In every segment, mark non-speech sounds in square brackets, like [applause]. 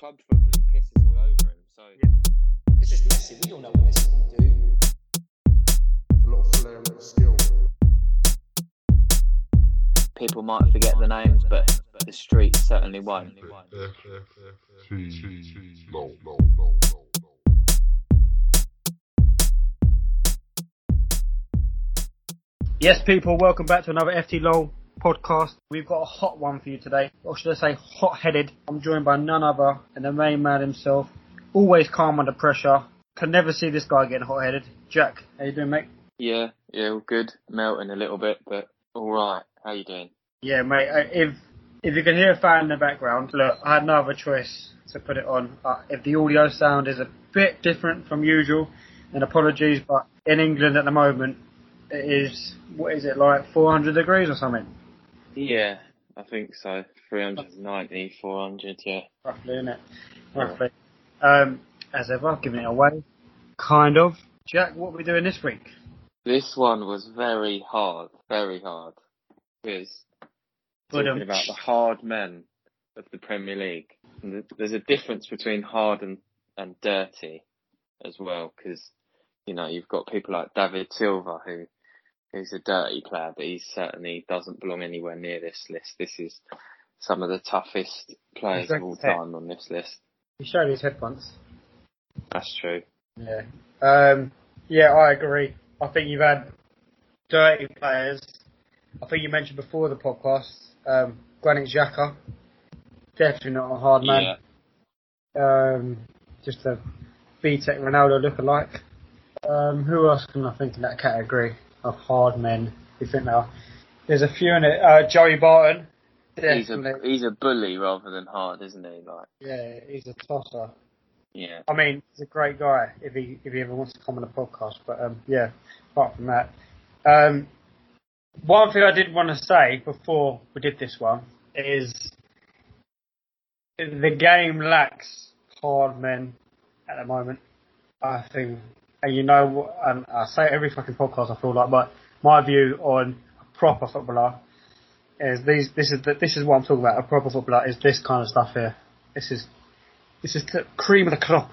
club football, he pisses all over him. So It's just Messi. We all know what Messi can do. a lot of flair, a lot of skill. people might forget the names, but the street certainly won't. Hmm. No, no, no, no, no. Yes, people, welcome back to another FT Lol podcast. We've got a hot one for you today, or should I say hot-headed. I'm joined by none other than the main man himself, always calm under pressure. Can never see this guy getting hot-headed. Jack, how you doing, mate? Yeah, yeah, all good. Melting a little bit, but all right. How you doing? Yeah, mate. uh, If if you can hear a fan in the background, look, I had no other choice to put it on. Uh, if the audio sound is a bit different from usual, then apologies. But in England at the moment, it is what is it like 400 degrees or something? Yeah, I think so. 390, 400, yeah. roughly, isn't it? Roughly. Um, as ever, giving it away. Kind of. Jack, what are we doing this week? This one was very hard, very hard. Because talking um, about the hard men of the Premier League. And there's a difference between hard and, and dirty as well, because, you know, you've got people like David Silva who, who's a dirty player, but he certainly doesn't belong anywhere near this list. This is some of the toughest players of all time on this list. He showed his head once. That's true. Yeah. Um, yeah, I agree. I think you've had dirty players. I think you mentioned before the podcast, um, Granit Xhaka. Definitely not a hard man. Um, just a B-Tech Ronaldo look-alike. Um, who else can I think in that category of hard men? You think now? There's a few in it. Uh, Joey Barton. He's a, he's a bully rather than hard, isn't he? Like, Yeah, he's a tosser. yeah. I mean, he's a great guy if he if he ever wants to come on the podcast. But um, yeah, apart from that, um, one thing I did want to say before we did this one is the game lacks hard men at the moment. I think, and you know, and I say it every fucking podcast. I feel like, but my view on a proper footballer is these. This is the, this is what I'm talking about. A proper footballer is this kind of stuff here. This is this is the cream of the crop.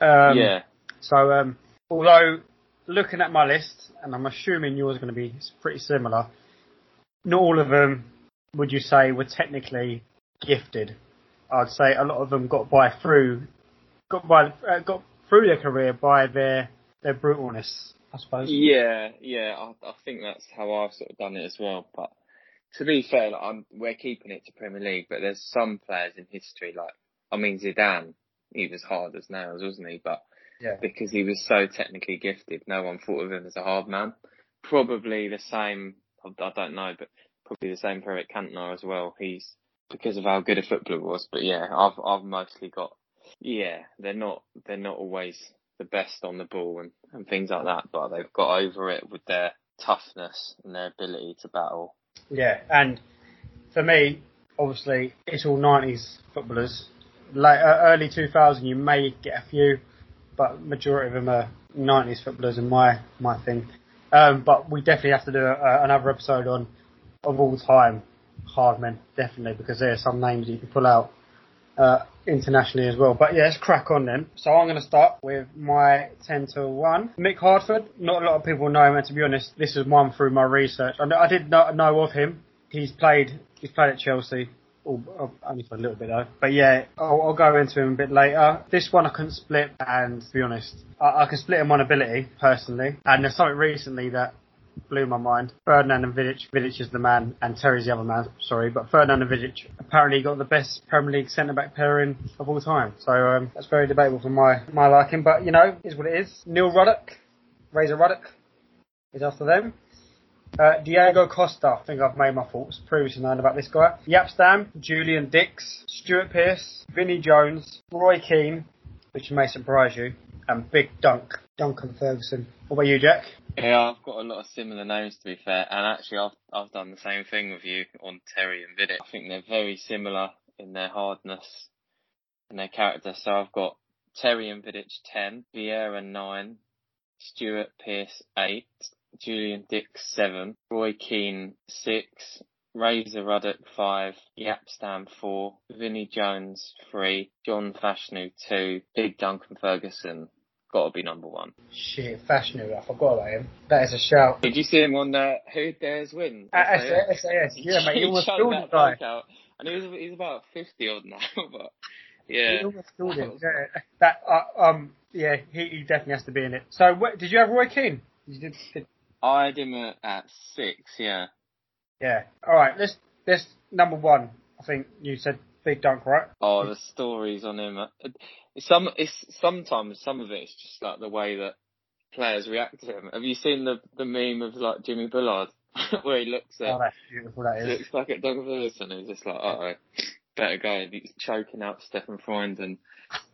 Um, yeah. So, um, although looking at my list, and I'm assuming yours is going to be pretty similar, not all of them would you say were technically gifted. I'd say a lot of them got by through, got by, uh, got through their career by their their brutalness, I suppose. Yeah, yeah, I, I think that's how I've sort of done it as well. But to be fair, like, I'm, we're keeping it to Premier League, but there's some players in history, like, I mean, Zidane, he was hard as nails, wasn't he? But Yeah. because he was so technically gifted, no one thought of him as a hard man. Probably the same, I don't know, but probably the same for Eric Cantona as well. He's, because of how good a footballer he was. But yeah, I've, I've mostly got, yeah, they're not, they're not always the best on the ball and, and things like that, but they've got over it with their toughness and their ability to battle. Yeah, and for me, obviously, it's all 90s footballers. Like uh, early 2000, you may get a few, but majority of them are 90s footballers in my my thing. Um, but we definitely have to do a, another episode on of all time hard men, definitely, because there are some names you can pull out uh, internationally as well. But yeah, let's crack on then. So I'm going to start with my 10 to 1. Mick Harford, not a lot of people know him, and to be honest, this is one through my research. I, I did not know of him. He's played, he's played at Chelsea. Oh, oh, only for a little bit though. But yeah, I'll, I'll go into him a bit later. This one I couldn't split, and to be honest, I, I can split him on ability, personally. And there's something recently that blew my mind. Ferdinand and Vidic. Vidic is the man, and Terry's the other man. Sorry, but Ferdinand and Vidic apparently got the best Premier League centre back pairing of all time. So um, that's very debatable for my my liking. But you know, is what it is. Neil Ruddock, Razor Ruddock, is after them. Uh, Diego Costa, I think I've made my thoughts previously known about this guy. Jaap Stam, Julian Dicks, Stuart Pearce, Vinnie Jones, Roy Keane, which may surprise you, and Big Dunk, Duncan Ferguson. What about you, Jack? Yeah, I've got a lot of similar names to be fair, and actually I've I've done the same thing with you on Terry and Vidic. I think they're very similar in their hardness and their character. So I've got Terry and Vidic ten, Vieira nine, Stuart Pearce eight, Julian Dicks seven, Roy Keane six, Razor Ruddock five, Jaap Stam four, Vinnie Jones three, John Fashanu two, Big Duncan Ferguson got to be number one. Shit, Fashanu, I forgot about him. That is a shout. Did you see him on the Who Dares Win? At SAS, SAS, yeah, mate, he almost killed that guy. out, and he was he's about fifty odd now, [laughs] but yeah. He almost killed him. Yeah, that, uh, um, yeah, he, he definitely has to be in it. So, wh- did you have Roy Keane? You did, did- I had him at, at six, yeah. yeah. All right, let's let's number one. I think you said Big Dunk, right? Oh, the stories on him. Some it's sometimes some of it is just like the way that players react to him. Have you seen the the meme of like Jimmy Bullard [laughs] where he looks at Oh, that's beautiful. That is. looks back at Doug Ferguson and he's just like, oh, better go. He's choking out Stefan Freund and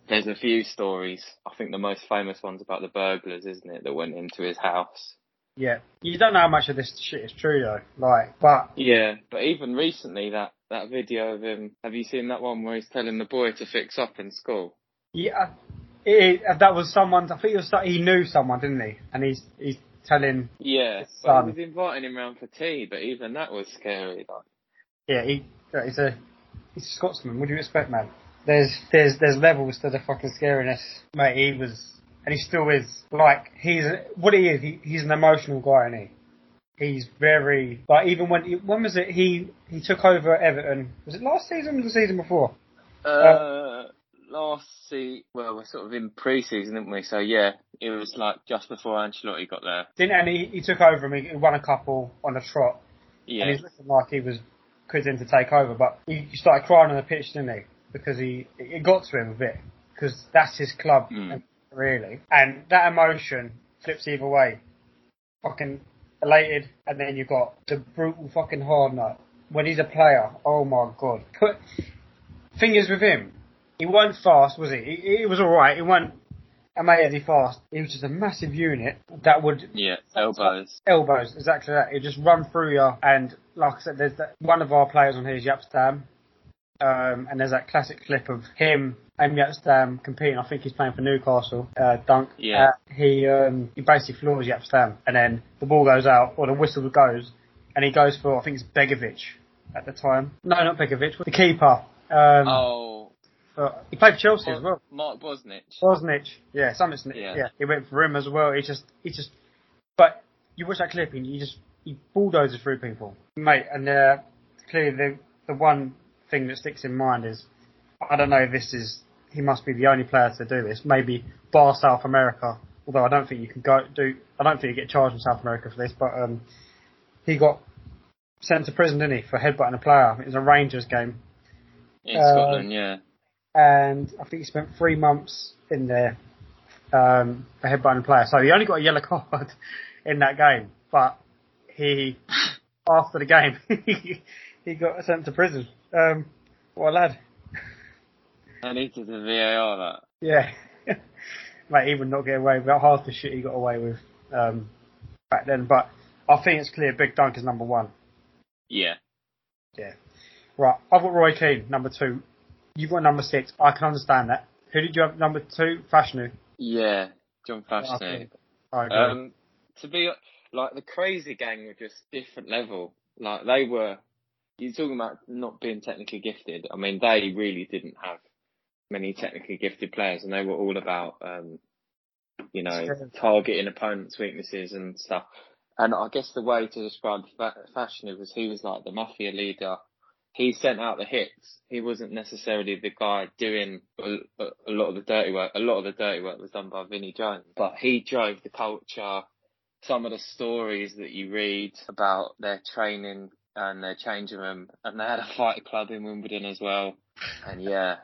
there's a few stories. I think the most famous one's about the burglars, isn't it, that went into his house. Yeah. You don't know how much of this shit is true though. Like, but Yeah, but even recently that that video of him, have you seen that one where he's telling the boy to fix up in school? Yeah, it, it, that was someone. I think it was he knew someone, didn't he? And he's he's telling. Yeah, son. he was inviting him round for tea, but even that was scary. Like, Yeah, he he's a he's a Scotsman. What do you expect, man? There's there's there's levels to the fucking scariness, mate. He was and he still is. Like he's what he is. He, he's an emotional guy, and he. He's very like even when when was it he he took over at Everton was it last season or the season before uh, last see, well, we're sort of in pre-season, didn't we? So yeah, it was like just before Ancelotti got there. didn't and he, he took over and he won a couple on the trot. Yeah, and he's looking like he was quizzing to take over but he, started crying on the pitch didn't he? Because he it got to him a bit because that's his club Mm. really. And that emotion flips either way. Fucking elated and then you've got the brutal fucking hard nut. When he's a player oh my god. Put fingers with him he wasn't fast was he he, he was alright he wasn't amazingly fast he was just a massive unit that would yeah, elbows. elbows, exactly that. It just run through you, and like I said, there's that one of our players on here is Jaap Stam, um, and there's that classic clip of him and Jaap Stam competing. I think he's playing for Newcastle. Uh, Dunk. Yeah. Uh, he um, he basically floors Jaap Stam, and then the ball goes out or the whistle goes, and he goes for I think it's Begovic at the time. No, not Begovic. The keeper. Um, Oh, for- he played for Chelsea as well. Mark Bosnich. Bosnich, yeah, something. Yeah. Yeah. he went for him as well. He just, he just. But you watch that clip and you just he bulldozes through people, mate. And uh, clearly the the one thing that sticks in mind is, I don't know if this is he must be the only player to do this. Maybe bar South America, although I don't think you can go do. I don't think you get charged in South America for this, but um, he got sent to prison, didn't he, for headbutting a player? It was a Rangers game In Uh, Scotland, yeah. And I think he spent three months in there um, for headbutting a player. So he only got a yellow [laughs] card in that game, but he after the game [laughs] he, got sent to prison. Um, what a lad! I needed the VAR that. Yeah, [laughs] mate, he would not get away with half the shit he got away with um, back then. But I think it's clear Big Dunk is number one. Yeah. Yeah. Right, I've got Roy Keane, number two. You've got number six. I can understand that. Who did you have number two? Fashanu. Yeah, John Fashanu. Okay. Um, to be like the crazy gang were just different level. Like they were, you're talking about not being technically gifted. I mean, they really didn't have many technically gifted players, and they were all about, um, you know, targeting opponents' weaknesses and stuff. And I guess the way to describe Fa- Fashanu was he was like the mafia leader. He sent out the hits. He wasn't necessarily the guy doing a, a, lot of the dirty work. A lot of the dirty work was done by Vinnie Jones, but he drove the culture. Some of the stories that you read about their training and their changing room, and they had a fight club in Wimbledon as well. And yeah,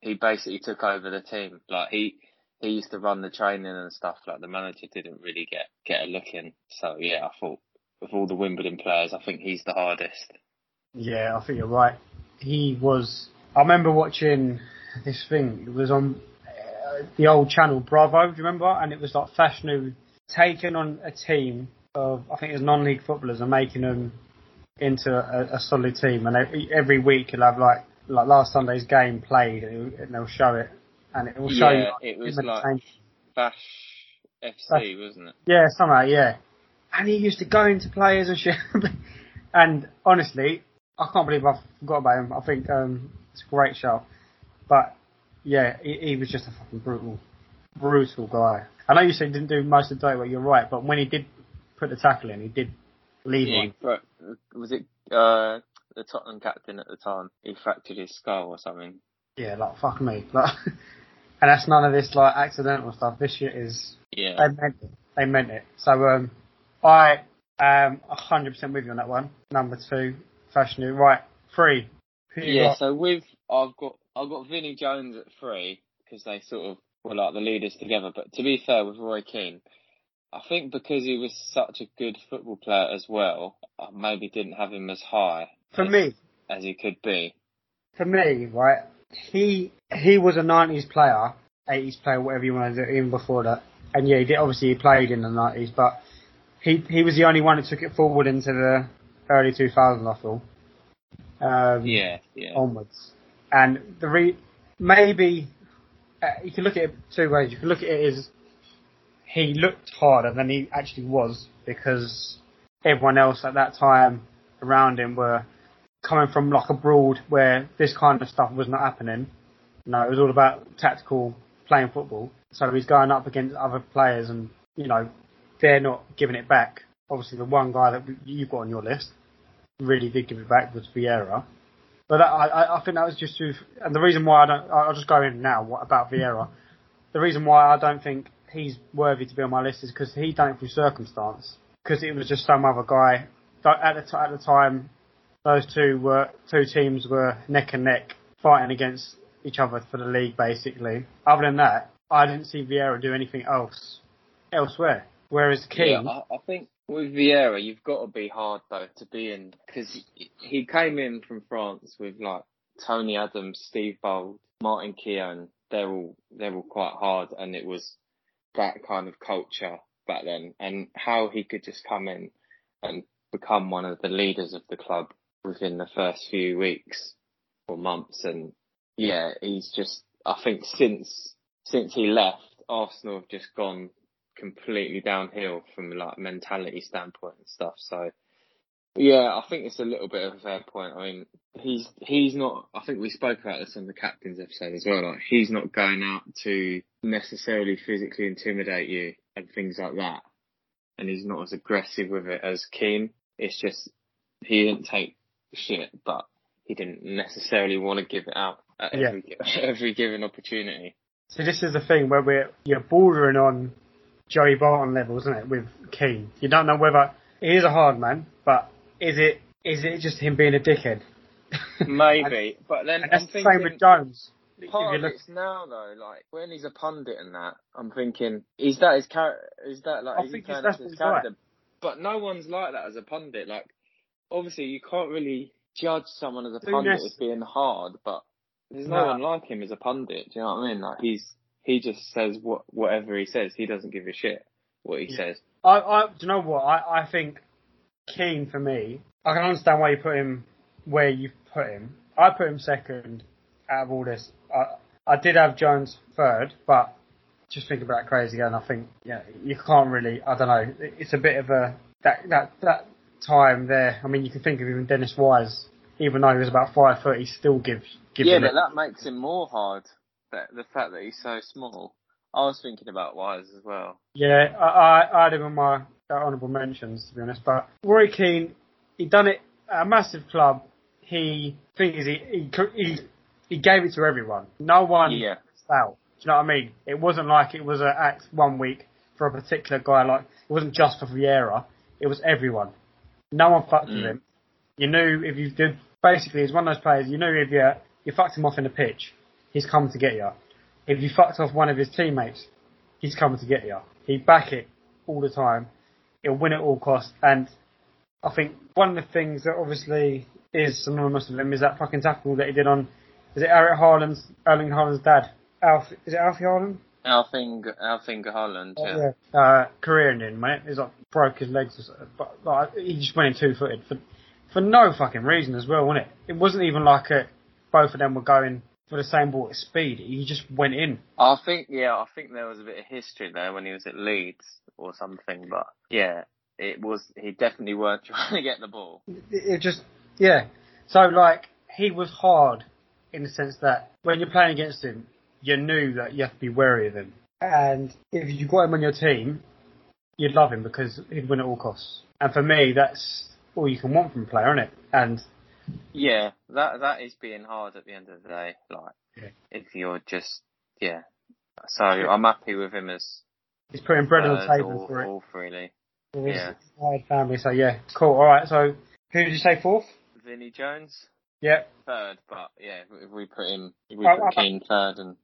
he basically took over the team. Like he he used to run the training and stuff. Like the manager didn't really get get a look in. So yeah, I thought of all the Wimbledon players, I think he's the hardest. Yeah, I think you're right. He was. I remember watching this thing. It was on uh, the old channel Bravo. Do you remember? And it was like Fashanu taking on a team of I think it was non-league footballers and making them into a, a solid team. And they, every week he'll have like like last Sunday's game played, and, they'll show it, and it will show Yeah, you. it was like Fash FC, wasn't it? Yeah, somehow, yeah. And he used to go into players and shit. [laughs] and honestly, I can't believe I forgot about him. I think um, it's a great show, but yeah, he, he was just a fucking brutal, brutal guy. I know you said he didn't do most of the day, but you're right. But when he did put the tackle in, he did leave Yeah, one. but was it uh, the Tottenham captain at the time? He fractured his skull or something. Yeah, like fuck me. [laughs] Like, and that's none of this like accidental stuff. This shit is Yeah. they meant it. They meant it. So um, I am hundred percent with you on that one. Number two, Fashanu. Right, three. Who Yeah, got? so with I've got I've got Vinnie Jones at three because they sort of were like the leaders together. But to be fair, with Roy Keane, I think because he was such a good football player as well, I maybe didn't have him as high For me, as he could be. for me, right, he he was a nineties player, eighties player, whatever you want to do, even before that. And yeah, he did obviously he played in the nineties, but he he was the only one that took it forward into the early two thousands, I feel. Um, Yeah, yeah. onwards. And the re- maybe uh, you can look at it two ways. You can look at it as he looked harder than he actually was because everyone else at that time around him were coming from like abroad where this kind of stuff was not happening. No, it was all about tactical playing football. So he's going up against other players and, you know, they're not giving it back. Obviously the one guy that you've got on your list really did give it back was Vieira. But that, I, I- think that was just too, and the reason why I don't, I'll just go in now what, about Vieira. The reason why I don't think he's worthy to be on my list is because he done it through circumstance. Because it was just some other guy. At the, t- at the time, those two were, two teams were neck and neck fighting against each other for the league basically. Other than that, I didn't see Vieira do anything else, elsewhere. Whereas Keane, Yeah, I, I think with Vieira, you've got to be hard though to be in because he, came in from France with like Tony Adams, Steve Bould, Martin Keown. They're all they're all quite hard, and it was that kind of culture back then. And how he could just come in and become one of the leaders of the club within the first few weeks or months, and yeah, he's just. I think since since he left, Arsenal have just gone completely downhill from like mentality standpoint and stuff. So yeah, I think it's a little bit of a fair point. I mean, he's he's not. I think we spoke about this on the captain's episode as well. Like he's not going out to necessarily physically intimidate you and things like that, and he's not as aggressive with it as Keane. It's just he didn't take shit, but he didn't necessarily want to give it out at Yeah. every [laughs] every given opportunity. So this is the thing where we're you're bordering on Joey Barton levels, isn't it? With Keane, you don't know whether he is a hard man, but is it is it just him being a dickhead? Maybe, [laughs] but then And that's I'm the thinking same with Jones. If part you of look- it's now though, like when he's a pundit and that, I'm thinking, is that his character? Is that like I is he think turning that's his what he's like. character? But no one's like that as a pundit. Like, obviously, you can't really judge someone as a pundit as being hard, but there's no No. one like him as a pundit. Do you know what I mean? Like he's he just says what whatever he says. He doesn't give a shit what he Yeah. says. I, I, do you know what? I, I think Keane for me. I can understand why you put him where you put him. I put him second out of all this. I, I did have Jones third, but just think about it crazy again, I think yeah, you can't really. I don't know. It's a bit of a that that that time there. I mean, you can think of even Dennis Wise, even though he was about five foot, he still gives gives Yeah, but it. that makes him more hard. That the fact that he's so small. I was thinking about Wise as well. Yeah, I, I, I had him on my uh, honourable mentions to be honest. But Roy Keane, he done it at a massive club. He thing is he he he, he gave it to everyone. No one Yeah. out. Do you know what I mean? It wasn't like it was an act one week for a particular guy. Like it wasn't just for Vieira. It was everyone. No one fucked with Mm. him. You knew if you did. Basically, he's one of those players. You knew if you you fucked him off in the pitch, he's coming to get you. If you fucked off one of his teammates, he's coming to get you. He'd back it all the time. He'll win at all costs. And I think one of the things that obviously is synonymous with him is that fucking tackle that he did on, is it Eric Haaland's, Erling Haaland's dad? Alf, is it Alfie Haaland? Alf-Inge Alf-Inge Haaland. Oh, Yeah. yeah. Uh, career ending, mate. He's like broke his legs, or something. but like, he just went in two footed for for no fucking reason as well, wasn't it? It wasn't even like a, both of them were going for the same ball at speed. He just went in. I think yeah, I think there was a bit of history there when he was at Leeds or something, but yeah, it was he definitely weren't [laughs] trying to get the ball. it, it just yeah. So like he was hard in the sense that when you're playing against him, you knew that you have to be wary of him. And if you got him on your team, you'd love him because he'd win at all costs. And for me, that's all you can want from a player, isn't it? And Yeah, that that is being hard at the end of the day. Like, Yeah. if you're just yeah. So I'm happy with him as he's putting bread on the table or for it. really. for his yeah. wide family. So yeah, cool. All right. So who did you say fourth? Vinnie Jones Yeah, third, but yeah, if we put him, if we Oh, put I- Keane third, and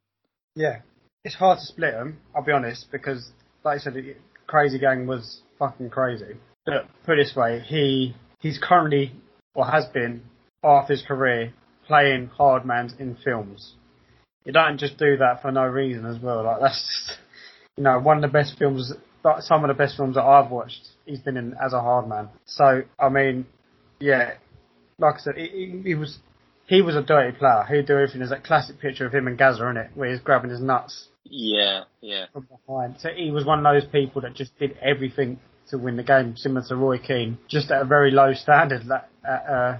yeah. It's hard to split them. I'll be honest because, like I said, it- Crazy Gang was fucking crazy. But put it this way, he he's currently or has been half his career playing hard mans in films. You don't just do that for no reason as well. Like that's just, you know one of the best films, like some of the best films that I've watched. He's been in as a hard man. So I mean, yeah, like I said, he, he, was he was a dirty player. He'd do everything. There's that classic picture of him and Gazza in it, where he's grabbing his nuts yeah, yeah, from behind. So he was one of those people that just did everything to win the game, similar to Roy Keane, just at a very low standard. That uh,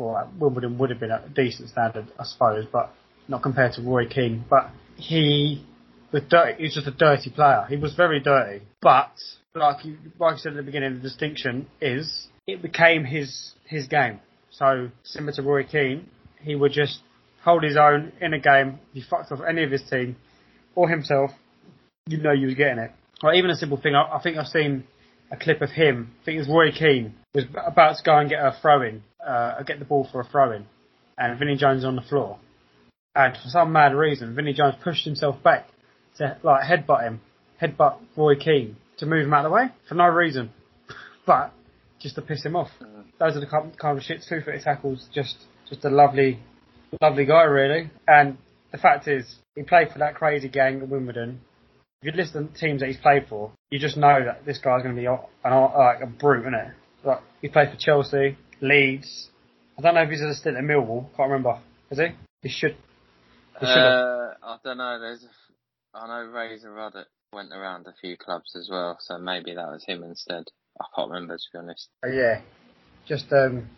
well, Wimbledon would have been a decent standard, I suppose, but not compared to Roy Keane. But he was dirty. He was just a dirty player. He was very dirty, but like you, like I said at the beginning, the distinction is it became his his game. So similar to Roy Keane, he would just hold his own in a game. If he fucked off any of his team or himself, you know you was getting it. Or even a simple thing. I, I think I've seen a clip of him. I think it was Roy Keane was about to go and get a throw in, uh, get the ball for a throw in, and Vinnie Jones on the floor. And for some mad reason, Vinnie Jones pushed himself back to like headbutt him, headbutt Roy Keane to move him out of the way for no reason, [laughs] but just to piss him off. Those are the kind of shit two footed tackles. Just, just a lovely, lovely guy really. And the fact is, he played for that crazy gang at Wimbledon. If you listen to the teams that he's played for, you just know that this guy's going to be an, like a brute, isn't it? Like he played for Chelsea, Leeds. I don't know if he's still at Millwall. Can't remember. Is he? He should. He. Uh, I don't know. There's, I know Razor Ruddock went around a few clubs as well, so maybe that was him instead. I can't remember to be honest. Uh, yeah, just um,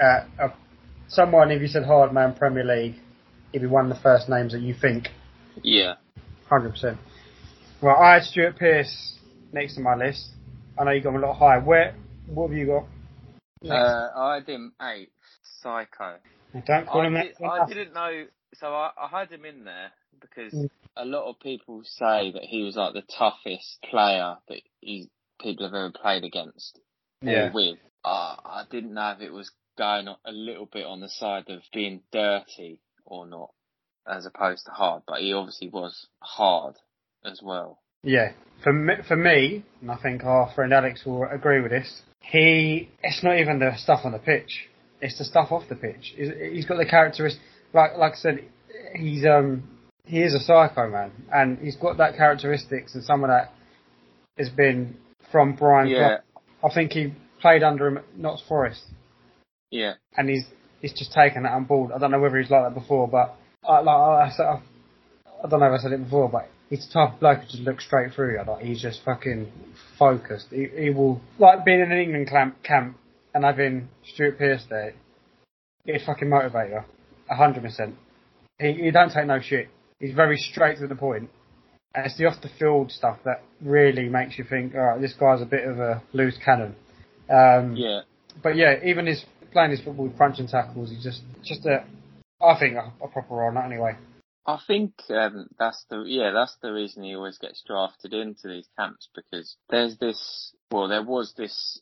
uh, uh, someone. If you said hard man Premier League, he'd be one of the first names that you think. Yeah. Hundred percent. Well, I had Stuart Pearce next to my list. I know you got him a lot higher. Where? What have you got? Next? Uh, I had him eighth, Psycho. Don't call I, him did, that. I didn't know, so I, I had him in there because Mm. a lot of people say that he was like the toughest player that he, people have ever played against Yeah. or with. Uh, I didn't know if it was going a little bit on the side of being dirty or not, as opposed to hard. But he obviously was hard as well. Yeah, for me, for me, and I think our friend Alex will agree with this. He, it's not even the stuff on the pitch; it's the stuff off the pitch. He's, he's got the characteristics, like like I said, he's um he is a psycho man, and he's got that characteristics, and some of that has been from Brian. Yeah, Clough. I think he played under him at Notts Forest, yeah, and he's he's just taken that on board. I don't know whether he's like that before, but I, like I, said, I, I don't know if I said it before, but type of bloke who just looks straight through you. Like he's just fucking focused. He, he will like being in an England camp, camp and having Stuart Pearce there. It fucking you, a hundred percent. He he don't take no shit. He's very straight to the point. And it's the off the field stuff that really makes you think, alright, this guy's a bit of a loose cannon. Um, yeah. but yeah, even his playing his football with crunching tackles, he's just just a, I think a, a proper role nut anyway. I think um, that's the yeah that's the reason he always gets drafted into these camps because there's this well there was this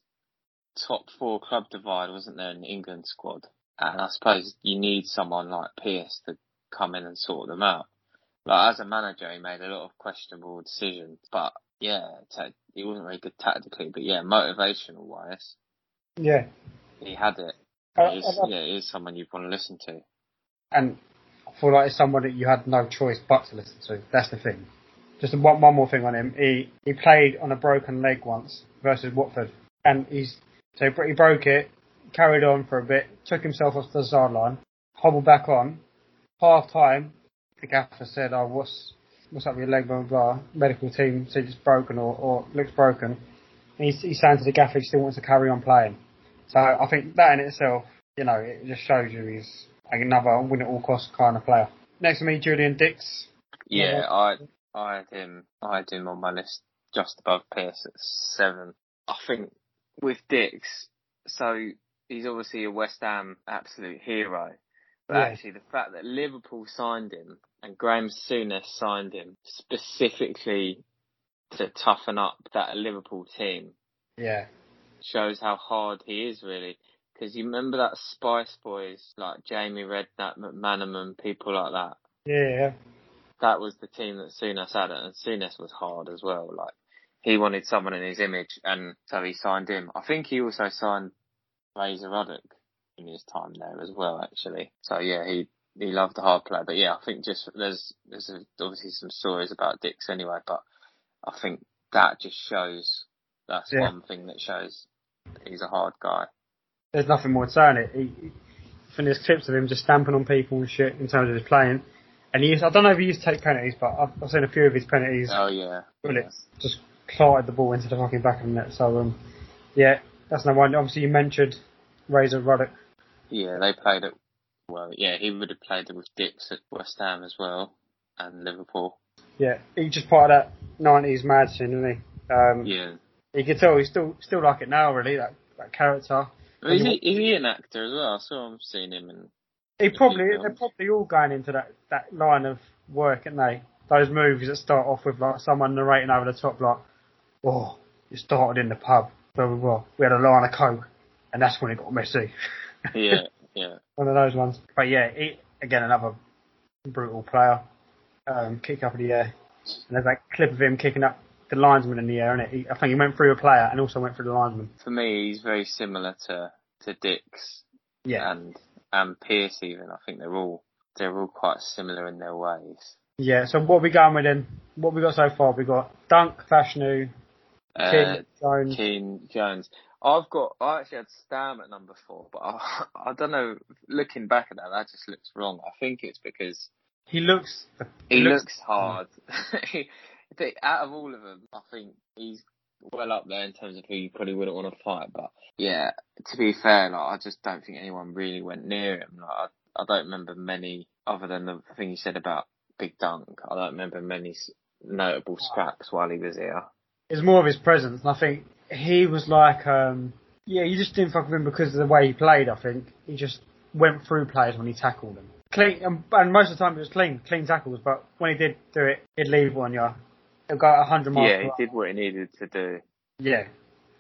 top four club divide wasn't there in the England squad and I suppose you need someone like Pearce to come in and sort them out. Like as a manager, he made a lot of questionable decisions, but yeah, ta- he wasn't very good tactically. But yeah, motivational wise, Yeah, he had it. I- He is, I- yeah, he is someone you want to listen to. and I feel like it's someone that you had no choice but to listen to. That's the thing. Just one, one more thing on him. He he played on a broken leg once versus Watford, and he's so he broke it, carried on for a bit, took himself off the sideline, hobbled back on. Half time, the gaffer said, "Oh, what's what's up with your leg?" Blah blah. blah. Medical team said it's broken or, or looks broken. He's, he's saying to the gaffer he still wants to carry on playing. So I think that in itself you know, it just shows you he's another win at all costs kind of player. Next to me, Julian Dicks. Yeah, I I had him I had him on my list just above Pearce at seven. I think with Dicks, so he's obviously a West Ham absolute hero. But Yeah. actually the fact that Liverpool signed him and Graham Souness signed him specifically to toughen up that Liverpool team Yeah. shows how hard he is really. Because you remember that Spice Boys, like Jamie Redknapp, McManaman, people like that. Yeah. That was the team that Souness had, it and Souness was hard as well. Like he wanted someone in his image, and so he signed him. I think he also signed Razor Ruddock in his time there as well, actually. So yeah, he he loved the hard play. But yeah, I think just there's there's obviously some stories about Dicks anyway, but I think that just shows that's Yeah. one thing that shows he's a hard guy. There's nothing more to say on it. He, he, I there's clips of him just stamping on people and shit in terms of his playing. And he used, I don't know if he used to take penalties, but I've, I've seen a few of his penalties. Oh yeah, bullets just clotted the ball into the fucking back of the net. So um, yeah, that's no one. Obviously, you mentioned Razor Ruddock. Yeah, they played it well. Yeah, he would have played it with Dicks at West Ham as well and Liverpool. Yeah, he just part of that '90s mad scene, isn't he? Um, Yeah. You can tell he's still still like it now, really. That that character. Is he, is he an actor as well? I saw him seeing him and He probably they're probably all going into that that line of work, aren't they? Those movies that start off with like someone narrating over the top, like, "Oh, it started in the pub, blah blah blah. We had a line of coke, and that's when it got messy." [laughs] yeah, yeah. One of those ones. But yeah, he, again another brutal player. Um, kick up in the air, and there's that clip of him kicking up the linesman in the air, and he, I think he went through a player and also went through the linesman. For me, he's very similar to to Dicks Yeah, and and Pearce. Even I think they're all they're all quite similar in their ways. yeah. So what we going with then? What we got so far? We got Dunk, Fashanu, Uh, King, Jones. Keane Jones. I've got. I actually had Stam at number four, but I, [laughs] I don't know. Looking back at that, that just looks wrong. I think it's because He looks. He looks, hard. [laughs] He- I think out of all of them, I think he's well up there in terms of who you probably wouldn't want to fight. But yeah, to be fair, like I just don't think anyone really went near him. Like I, I don't remember many other than the thing you said about Big Dunk. I don't remember many notable scraps while he was here. It's more of his presence, and I think he was like, um, yeah, you just didn't fuck with him because of the way he played. I think he just went through players when he tackled them. Clean, and, and most of the time it was clean, clean tackles. But when he did do it, he'd leave one, yeah. He'll a hundred miles. Yeah, he did what he needed to do. Yeah,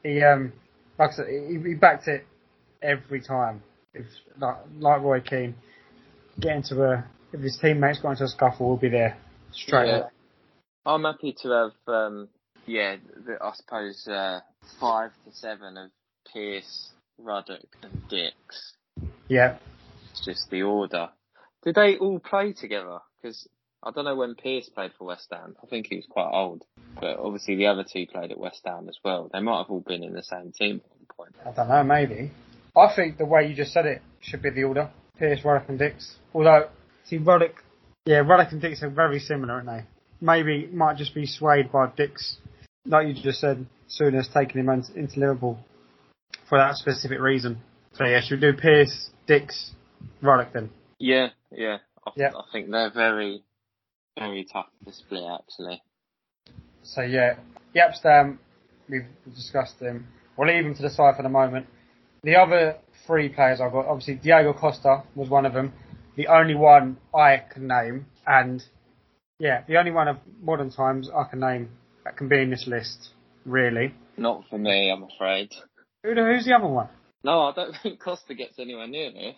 he um, like I said, he, he backed it every time. If like like Roy Keane, get into a if his teammates got into a scuffle, we'll be there straight Yeah. away. I'm happy to have, um, yeah, the, I suppose uh, five to seven of Pearce, Ruddock, and Dicks. Yeah, It's just the order. Did they all play together? Because I don't know when Pearce played for West Ham. I think he was quite old. But obviously the other two played at West Ham as well. They might have all been in the same team at one point. I don't know, maybe. I think the way you just said it should be the order. Pearce, Ruddock and Dicks. Although, see, Ruddock, yeah, Ruddock and Dicks are very similar, aren't they? Maybe it might just be swayed by Dicks, like you just said, Souness taking him into Liverpool for that specific reason. So yeah, should we do Pearce, Dicks, Ruddock then? Yeah, yeah. I, Yeah. I think they're very, very tough display actually. So yeah, Jaap Stam, we've discussed them. We'll leave them to the side for the moment. The other three players I've got, obviously Diego Costa was one of them. The only one I can name, and yeah, the only one of modern times I can name that can be in this list, really. Not for me, I'm afraid. Who, who's the other one? No, I don't [laughs] think Costa gets anywhere near this.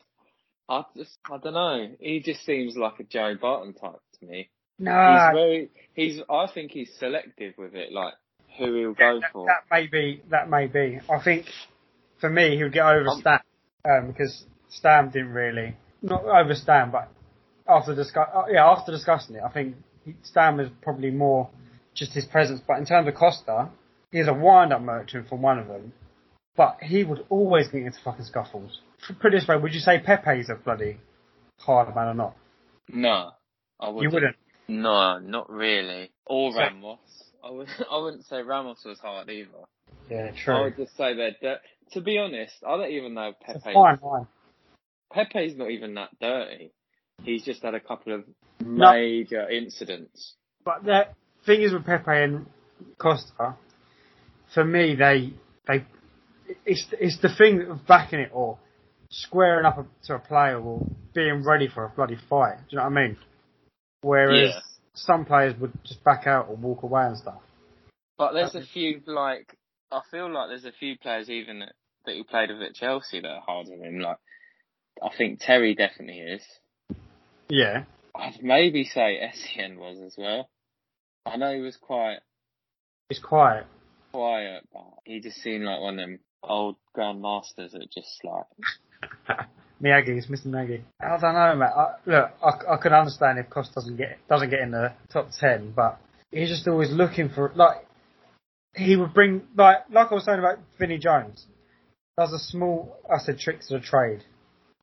I just, I don't know. He just seems like a Joe Barton type to me. Nah, he's very, he's, I think he's selective with it, like who he'll go that, for. that may be. That may be. I think for me, he would get over Um, Stam um, because Stam didn't really not over Stam, but after discuss, uh, yeah, after discussing it, I think Stam was probably more just his presence. But in terms of Costa, he's a wind-up merchant for one of them, but he would always get into fucking scuffles. Put it this way, would you say Pepe's a bloody hard man or not? No, I wouldn't. You wouldn't. No, not really. Or So- Ramos. I would. [laughs] I wouldn't say Ramos was hard either. Yeah, true. I would just say that. that to be honest, I don't even know Pepe. fine. Pepe's not even that dirty. He's just had a couple of No. major incidents. But the thing is with Pepe and Costa, for me, they they it's it's the thing of backing it or squaring up to a player or being ready for a bloody fight. Do you know what I mean? Whereas Yeah. some players would just back out or walk away and stuff. But there's a few like I feel like there's a few players even that, that he played with at Chelsea that are harder than him. Like I think Terry definitely is. Yeah. I'd maybe say Essien was as well. I know he was quite He's quiet. quiet, but he just seemed like one of them old grandmasters that just like [laughs] Miyagi, it's Mr. Miyagi. I don't know, mate. I, look, I, I can understand if Cost doesn't get doesn't get in the top ten, but he's just always looking for like he would bring like like I was saying about Vinnie Jones. Does a small, I said tricks of the trade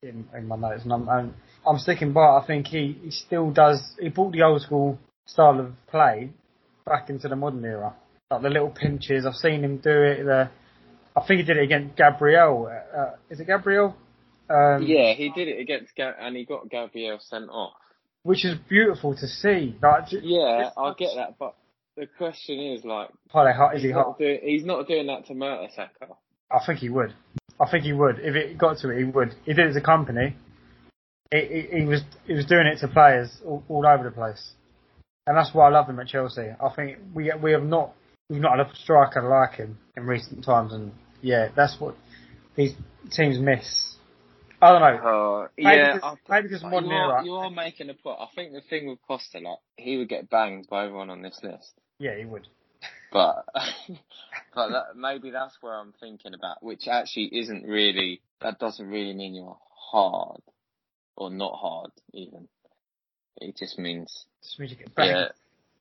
in, in my notes, and I'm, I'm I'm sticking by. it. I think he, he still does. He brought the old school style of play back into the modern era, like the little pinches. I've seen him do it. The I think he did it against Gabriel. Uh, is it Gabriel? Um, Yeah, he did it against Ga- and he got Gabriel sent off. which is beautiful to see. Like, j- Yeah, I get that, but the question is like is he's he not, hot? doing, he's not doing that to Mertesacker. I think he would. I think he would. If it got to it, he would. He did it as a company. He, he, he was he was doing it to players all, all over the place, and that's why I love him at Chelsea. I think we we have not we've not had a striker like him in recent times, and yeah, that's what these teams miss. I don't know. Uh, Maybe yeah, because- maybe because modern you are, you are making a point. I think the thing with Costa, like he would get banged by everyone on this list, Yeah, he would. but [laughs] but that, maybe that's where I'm thinking about, which actually isn't really. That doesn't really mean you're hard or not hard even. It just means Just means you get banged.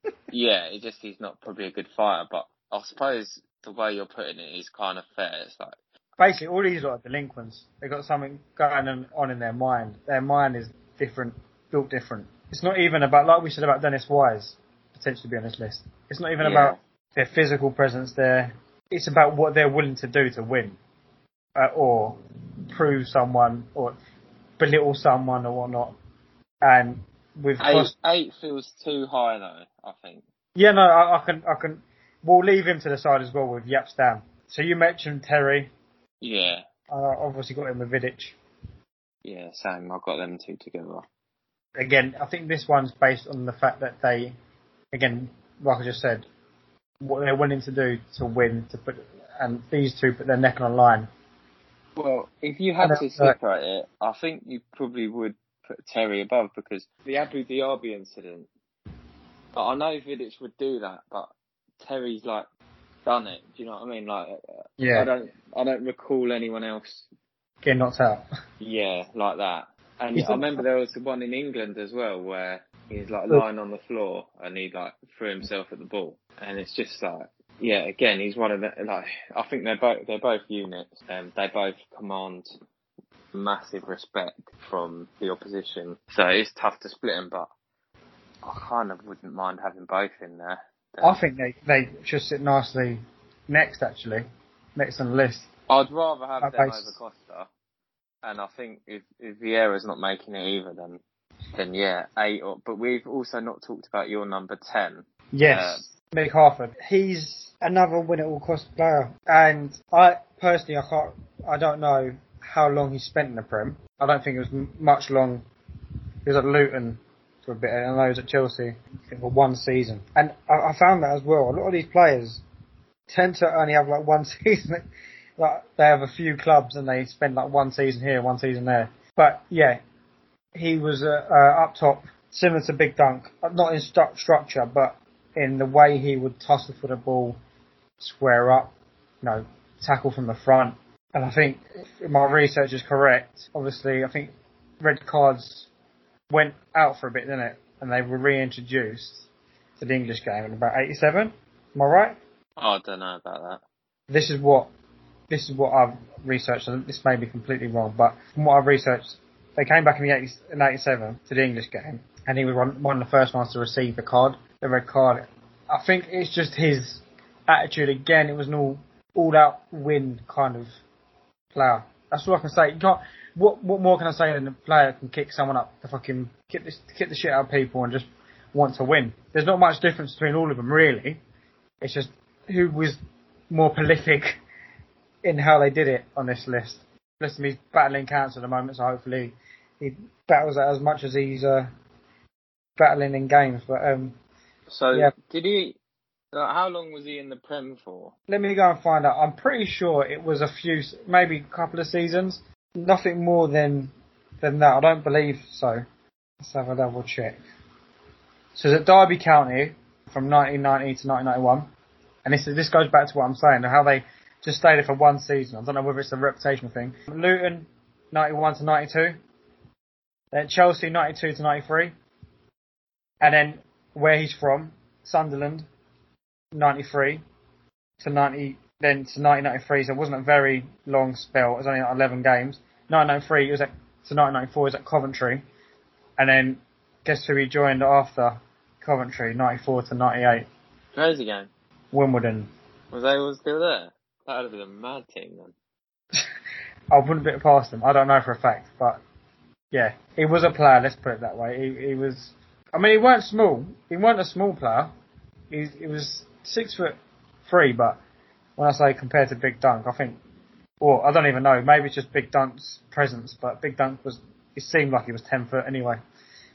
yeah, yeah. It just he's not probably a good fighter, but I suppose the way you're putting it is kind of fair. It's like basically all these are delinquents. They've got something going on- in their mind. Their mind is different, built different. It's not even about, like we said about Dennis Wise, potentially be on this list. It's not even Yeah. about their physical presence there. It's about what they're willing to do to win. Uh, or prove someone, or belittle someone or whatnot. And with eight, Costa, eight feels too high though. I think. yeah, no, I, I can, I can, we'll leave him to the side as well with Jaap Stam. So you mentioned Terry. Yeah, I obviously got him with Vidic. yeah, same. I've got them two together. again, I think this one's based on the fact that they, again, like I just said, what they're willing to do to win, to put, and these two put their neck on the line. Well, if you had to uh, separate it, I think you probably would put Terry above because the Abou Diaby incident. But I know Vidic would do that, but Terry's like done it. Do you know what I mean? Like, uh, I don't, I don't recall anyone else. getting knocked out. [laughs] Yeah, like that. And I remember there was one in England as well where he's like lying on the floor and he like threw himself at the ball, and it's just like. Yeah, again, he's one of the like. I think they're both they're both units, and they both command massive respect from the opposition. So it's tough to split them, but I kind of wouldn't mind having both in there. I think they they should sit nicely next, actually, next on the list. I'd rather have them base. over Costa, and I think if if Vieira's not making it either, then then yeah, eight. Or, but we've also not talked about your number ten. Yes, uh, Mick Harford. He's another win at all cost player, and I personally, I can't, I don't know how long he spent in the Prem. I don't think it was m- much long. He was at Luton for a bit, and I was at Chelsea for one season. And I, I found that as well. A lot of these players tend to only have like one [laughs] season. like they have a few clubs and they spend like one season here, one season there. But yeah, he was uh, uh, up top, similar to Big Dunk, not in stru- structure, but in the way he would tussle for the ball, square up, you know, tackle from the front. And I think my research is correct, obviously, I think red cards went out for a bit, didn't it? And they were reintroduced to the English game in about 87. Am I right? Oh, I don't know about that. This is what this is what I've researched, and this may be completely wrong, but from what I've researched, they came back in the 80, in 87 to the English game, and he was one, one of the first ones to receive the card, the red card. I think it's just his attitude again. It was an all all out win kind of player. That's all I can say. You can't what what more can I say than a player can kick someone up to fucking kick this kick the shit out of people and just want to win. There's not much difference between all of them really. It's just who was more prolific [laughs] in how they did it on this list. Listen, he's battling cancer at the moment, so hopefully he battles that as much as he's uh, battling in games. But um, So Yeah. did he? Like, how long was he in the Prem for? let me go and find out. I'm pretty sure it was a few, maybe a couple of seasons. Nothing more than than that. I don't believe so. Let's have a double check. So it's at Derby County from 1990 to 1991, and this this goes back to what I'm saying, how they just stayed there for one season. I don't know whether it's a reputational thing. Luton 91 to 92, then Chelsea 92 to 93, and then where he's from, Sunderland 93 to 90, then to 1993, so it wasn't a very long spell. It was only like 11 games. 1993, it was at, to 1994, it was at Coventry. And then, guess who he joined after Coventry, 94 to 98? Crazy Gang. Wimbledon. Was they all still there? That would have been a mad team then. [laughs] I wouldn't put it past them. I don't know for a fact, but yeah, he was a player. Let's put it that way. He, he was. I mean, he weren't small. He weren't a small player. He, he was six foot three, but when I say compared to Big Dunk, I think, or I don't even know. Maybe it's just Big Dunk's presence, but Big Dunk was. It seemed like he was ten foot anyway.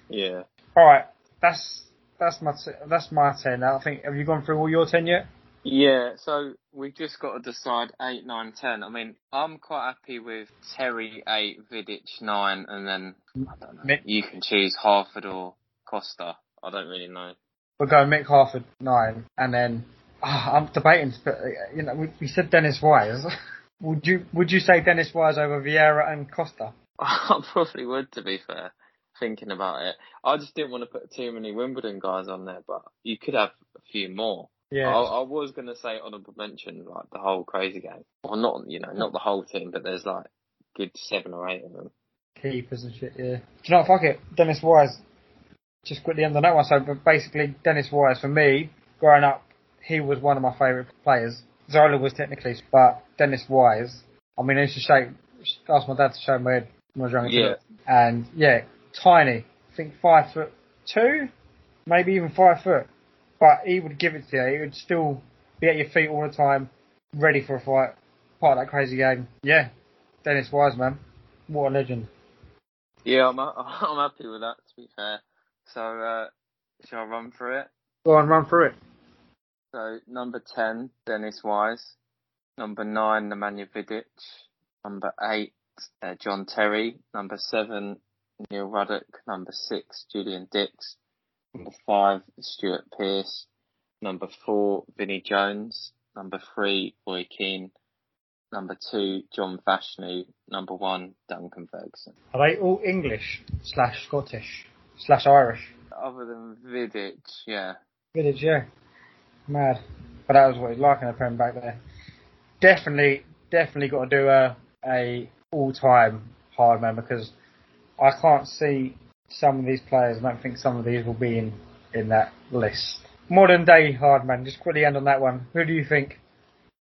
Yeah. All right, that's that's my t- that's my ten. Now I think have you gone through all your ten yet? Yeah, so we've just got to decide 8, 9, 10. I mean, I'm quite happy with Terry 8, Vidic 9, and then, I don't know, Mick- you can choose Harford or Costa. I don't really know. We're going Mick Harford nine, and then Ah, I'm debating. to put- uh, You know, we, we said Dennis Wise. [laughs] would you would you say Dennis Wise over Vieira and Costa? [laughs] I probably would, to be fair, thinking about it. I just didn't want to put too many Wimbledon guys on there, but you could have a few more. Yeah, I, I was going to say honourable mention, like the whole Crazy Gang. Well, not, you know, not the whole team, but there's like good seven or eight of them. keepers and shit. Yeah. Do you know what? Fuck it, Dennis Wise. Just quickly end on that one. So, but basically, Dennis Wise for me, growing up, he was one of my favourite players. Zola was technically, but Dennis Wise. I mean, I used to shake, ask my dad to show my head when I was younger. Yeah. And yeah, tiny. I think five foot two, maybe even five foot. But he would give it to you. He would still be at your feet all the time, ready for a fight. Part of that Crazy Gang. Yeah, Dennis Wise, man. What a legend. Yeah, I'm, [laughs] I'm happy with that, to be fair. So, uh, shall I run through it? Go on, run through it. So, number 10, Dennis Wise. Number 9, Nemanja Vidic. Number 8, uh, John Terry. Number 7, Neil Ruddock. Number 6, Julian Dicks. Number 5, Stuart Pearce. Number 4, Vinnie Jones. Number 3, Roy Keane. Number 2, John Fashanu. Number 1, Duncan Ferguson. Are they all English slash Scottish slash Irish? Other than Vidic, yeah. Village, yeah. Mad. But that was what he's like in the Prem back there. Definitely, definitely got to do a a all time hard man because I can't see some of these players. I don't think some of these will be in in that list. Modern day hard man. Just quickly end on that one. Who do you think?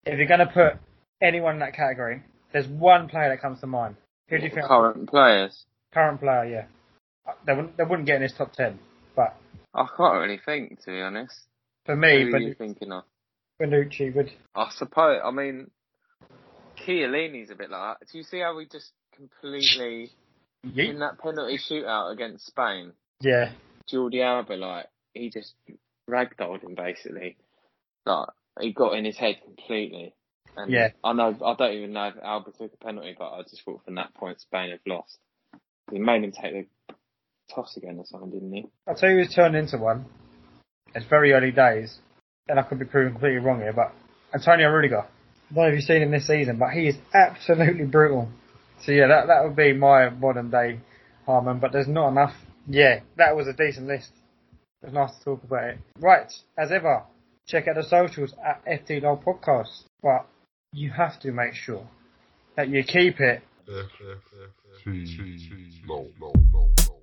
If you're going to put anyone in that category, there's one player that comes to mind. Who do you think? Current players. Current player, yeah. They wouldn't, they wouldn't get in his top ten, but I can't really think, to be honest. For me, Who are you thinking of? Bonucci would. I suppose. I mean, Chiellini's a bit like that. Do you see how we just completely in that penalty shootout against Spain? Yeah, Jordi Alba, like he just ragdolled him basically. Like he got in his head completely. And Yeah. I know. I don't even know if Alba took a penalty, but I just thought from that point Spain have lost. He made him take the toss again or something, didn't he? I'll tell you who's turned into one. It's very early days, and I could be proven completely wrong here, but Antonio Rudiger. I don't know if you've seen him this season, but he is absolutely brutal. So yeah, that that would be my modern day Harmon, but there's not enough. Yeah, that was a decent list. It was nice to talk about it. Right, as ever, check out the socials at FT Lol Podcast, but you have to make sure that you keep it F F F T T low low low low.